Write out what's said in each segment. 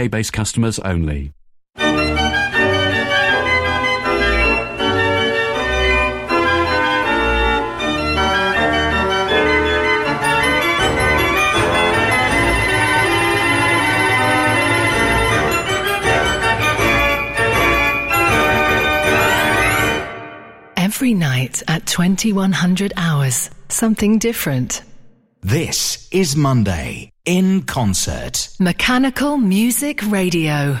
UK based customers only. Every night at 2100 hours, something different. This is Monday in concert. Mechanical Music Radio.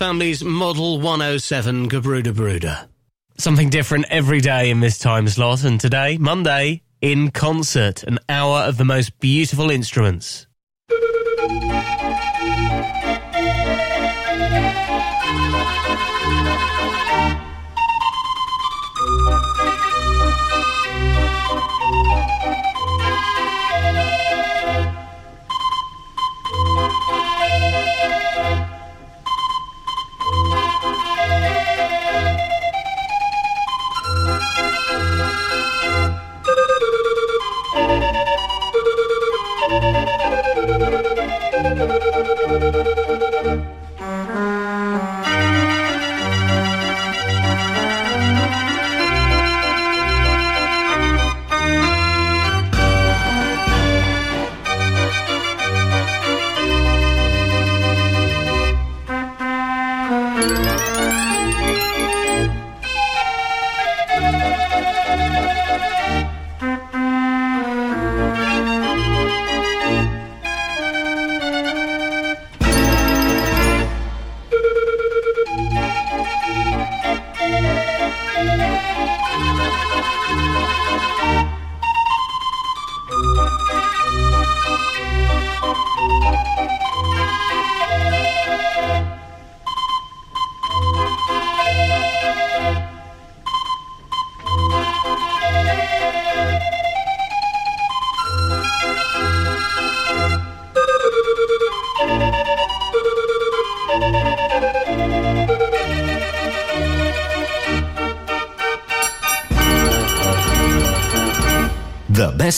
Family's Model 107 Gebrüder Bruder. Something different every day in this time slot, and today, Monday, in concert, an hour of the most beautiful instruments.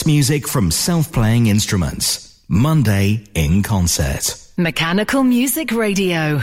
Best music from self playing instruments. Monday in concert. Mechanical Music Radio.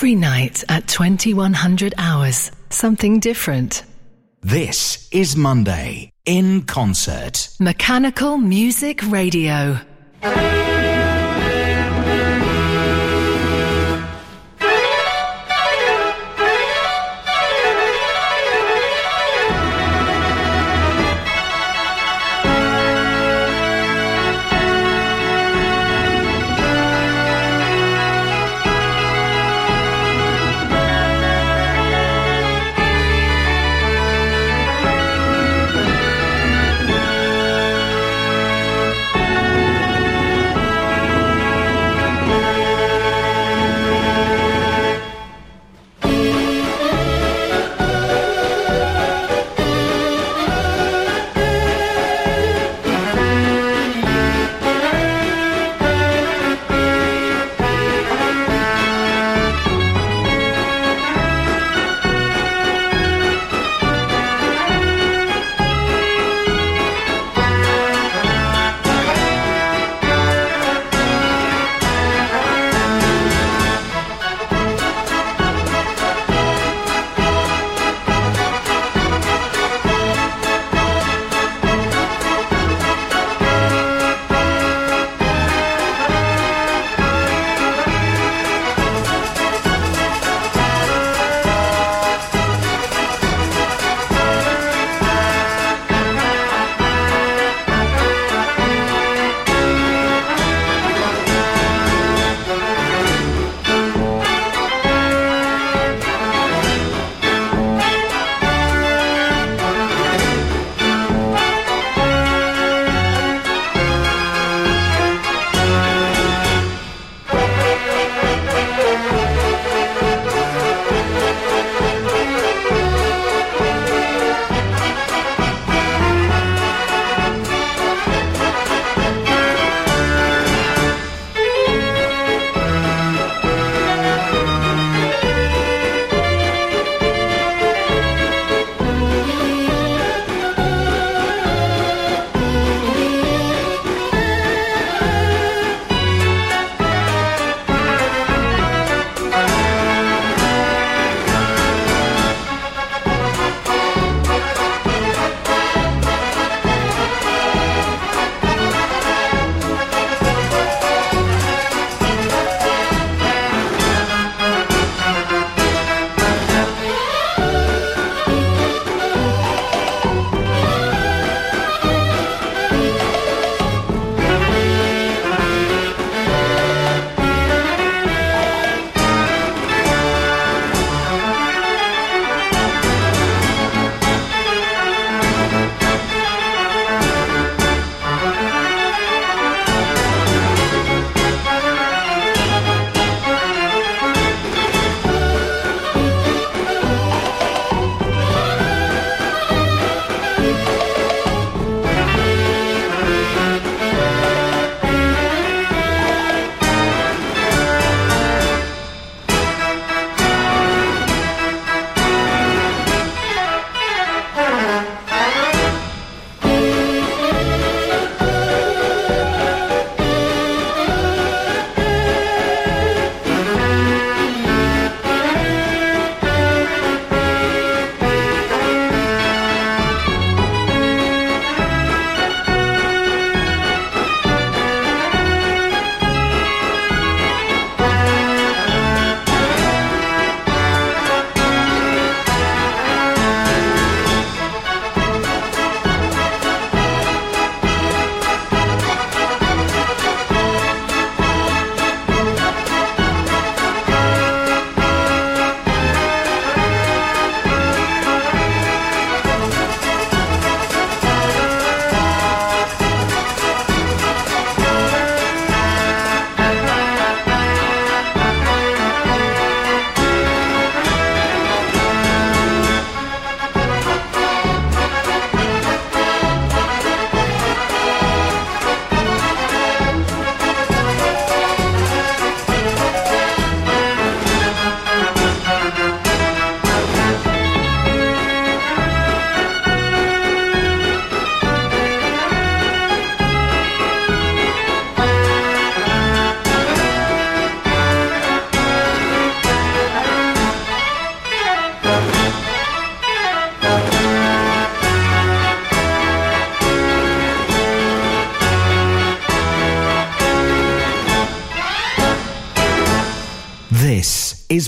Every night at 2100 hours, something different. This is Monday in concert. Mechanical Music Radio.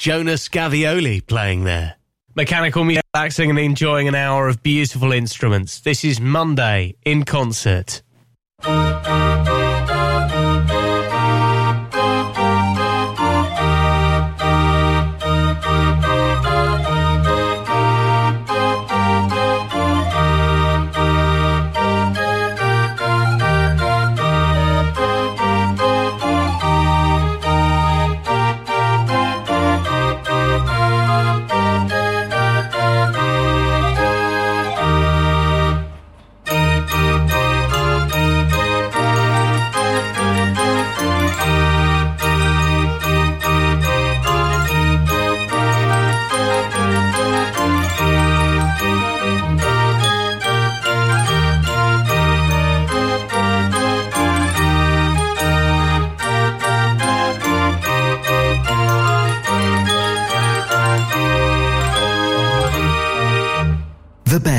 Jonas Gavioli playing there. Mechanical music, relaxing and enjoying an hour of beautiful instruments. This is Monday in concert.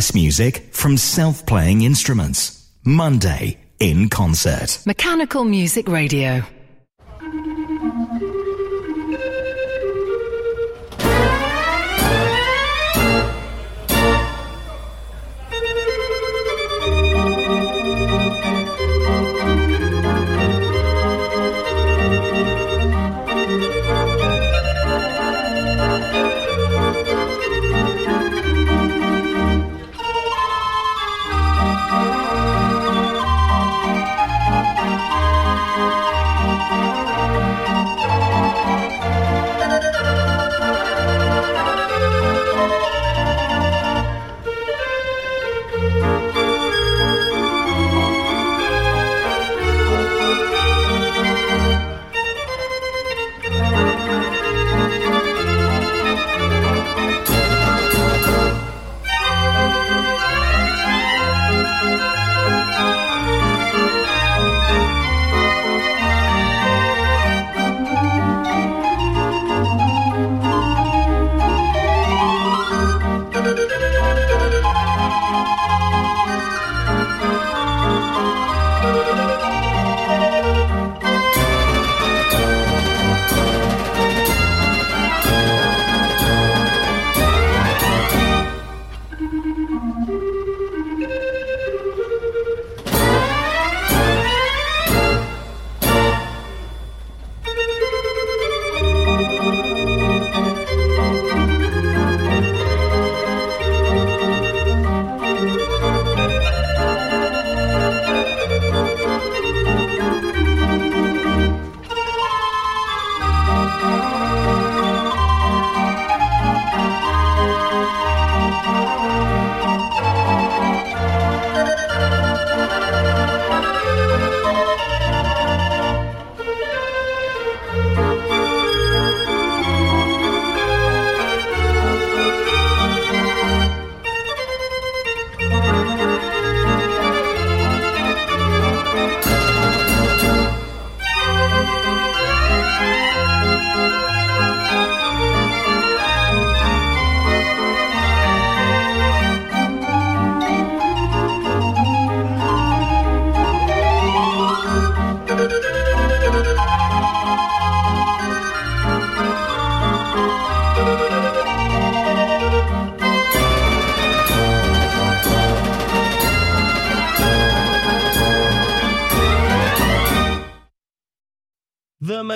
Best music from self playing instruments. Monday in concert. Mechanical Music Radio.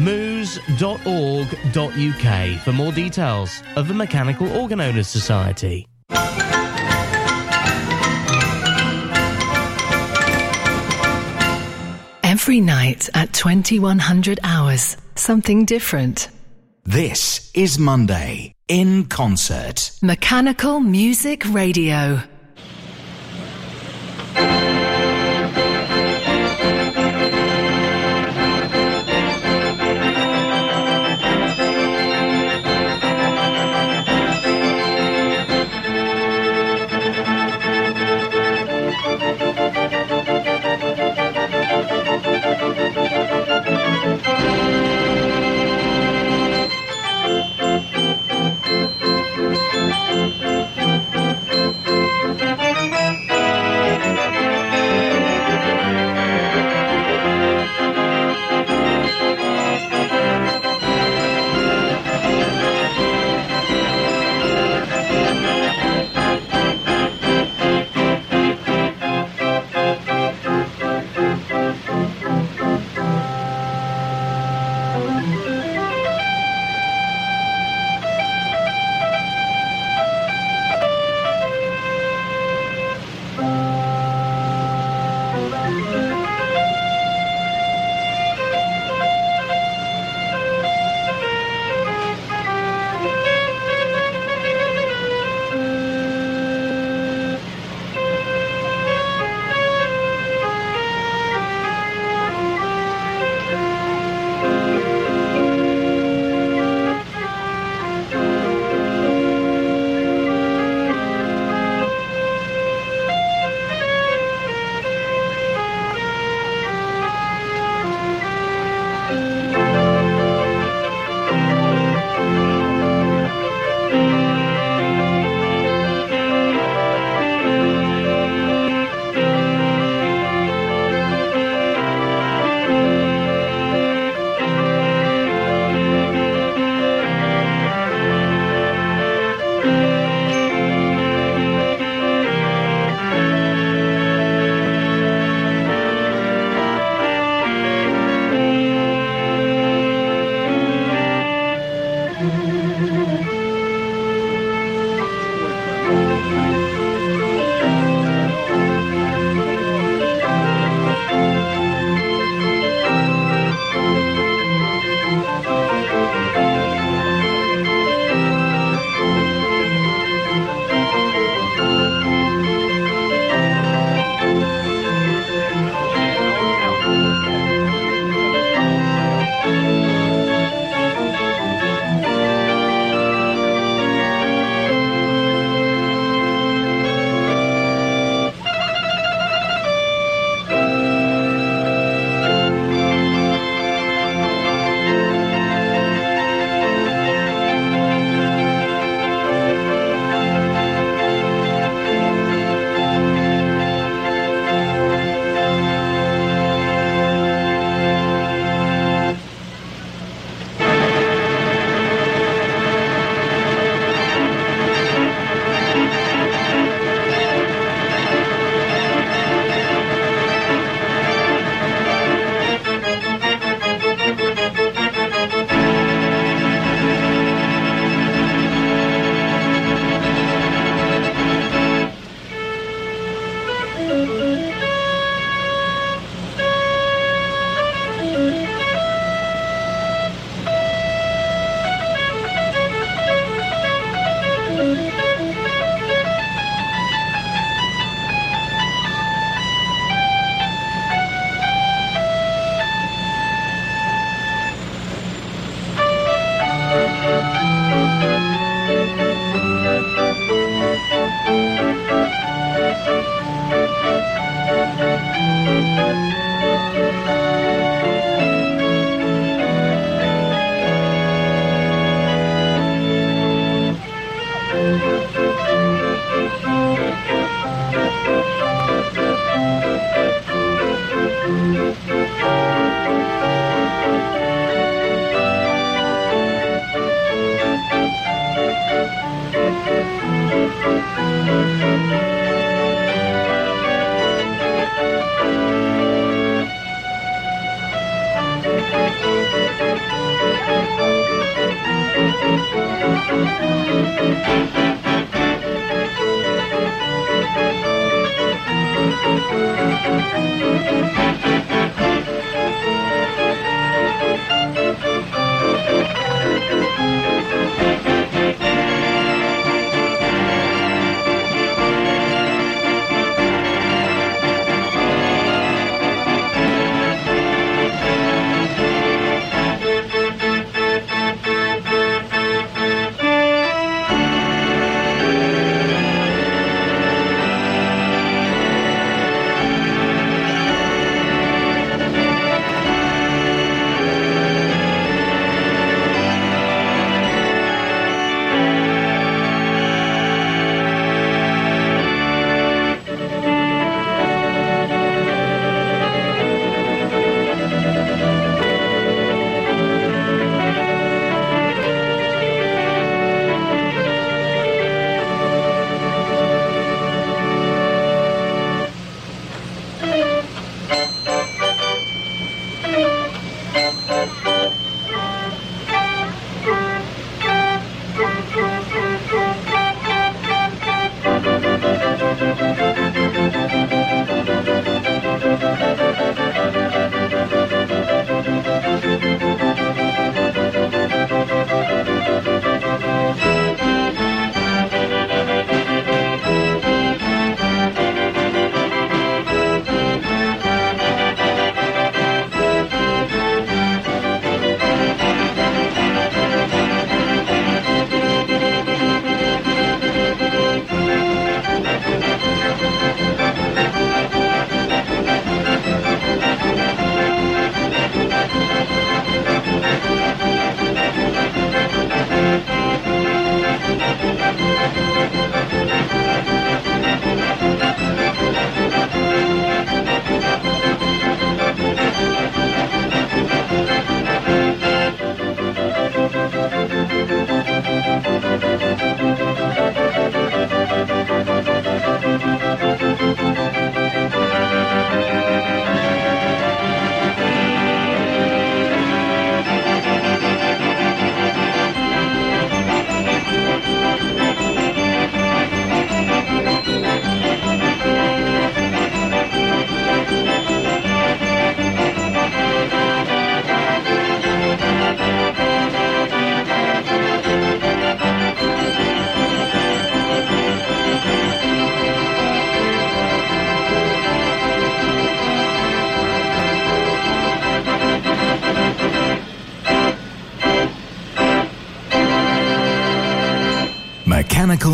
moos.org.uk for more details of the Mechanical Organ Owners Society. Every night at 2100 hours, something different. This is Monday in concert. Mechanical Music Radio.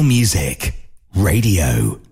Music Radio.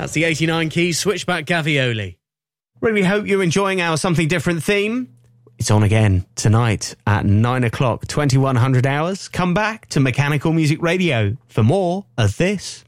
That's the 89 keys switchback Gavioli. Really hope you're enjoying our something different theme. It's on again tonight at 9 o'clock, 2100 hours. Come back to Mechanical Music Radio for more of this.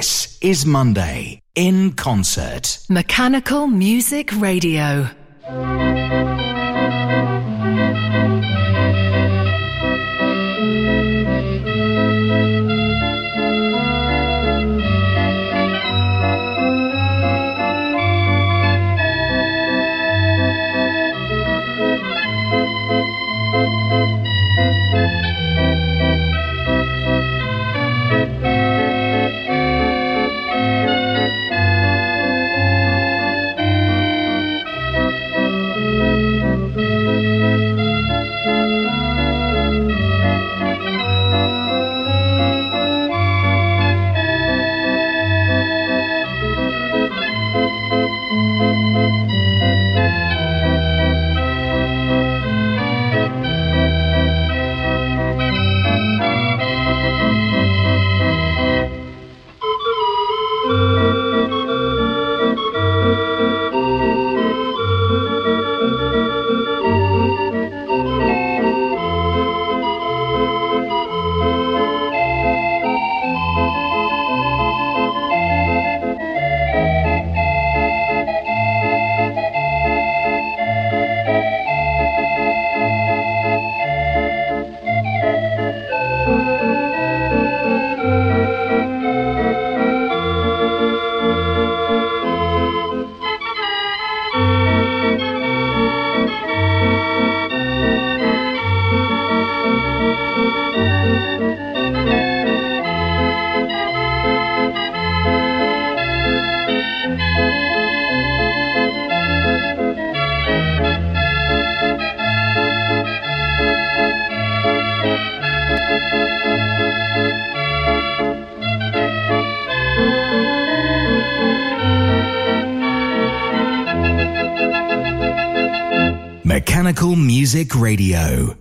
Is Monday in concert. Mechanical Music Radio. Music Radio.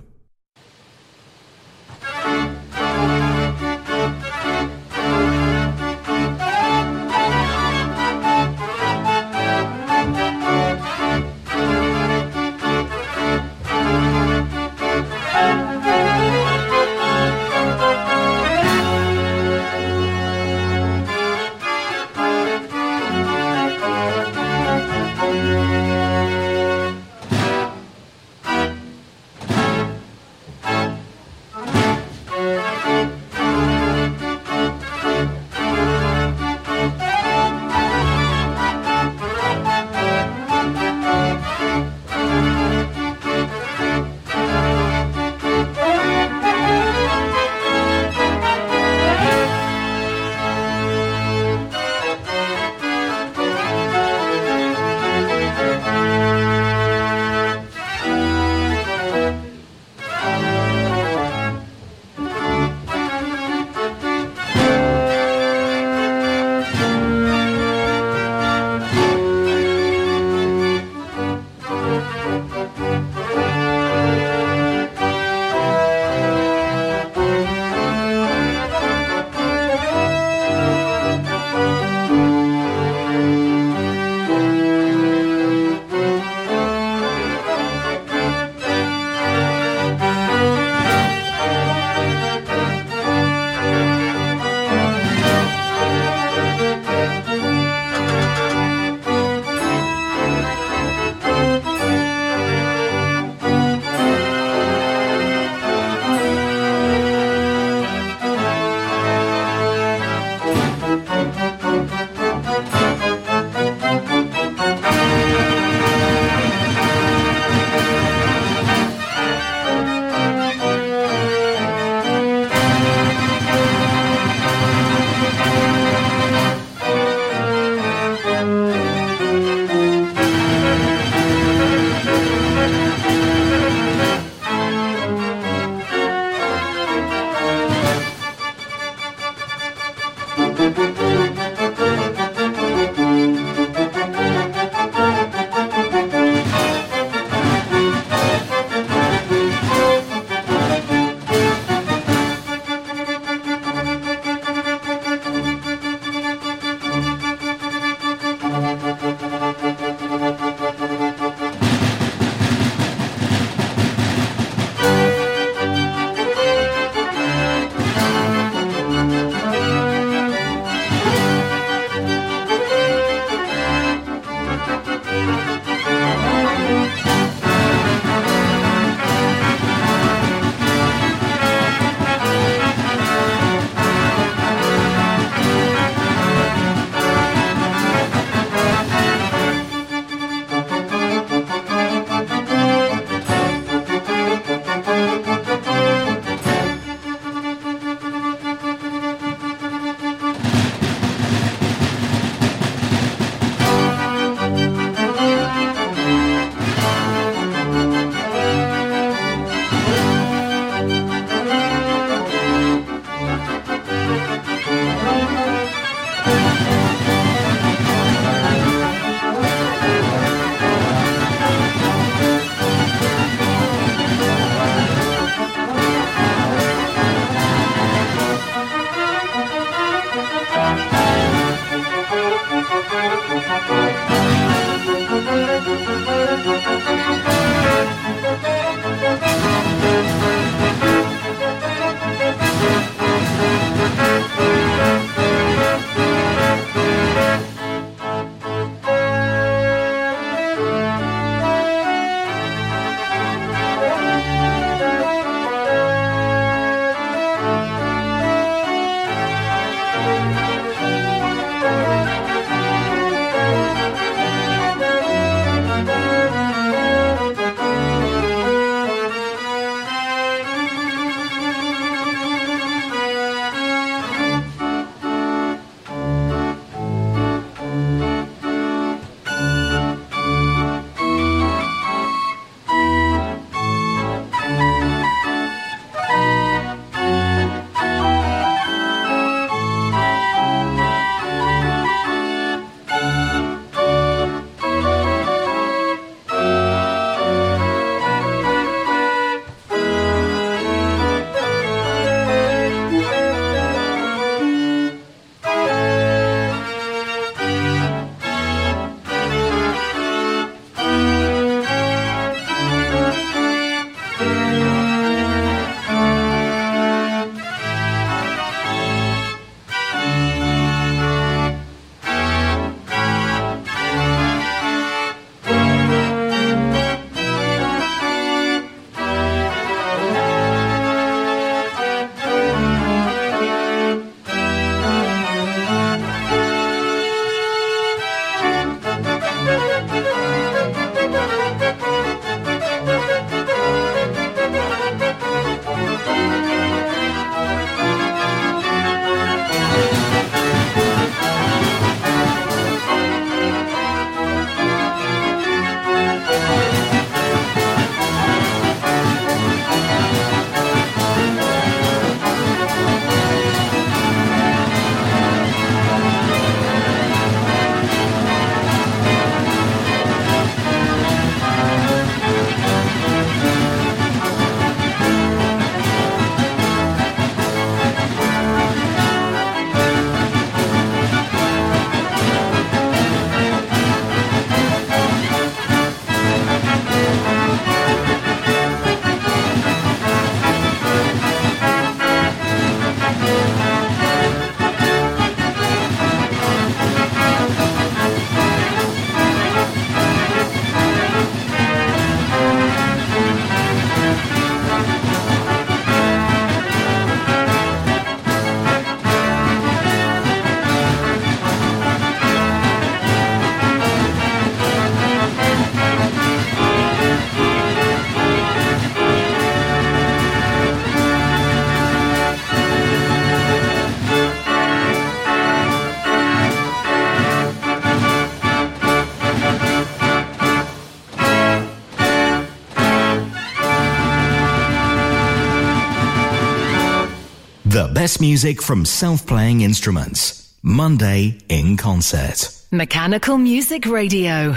Best music from self playing instruments. Monday in concert. Mechanical Music Radio.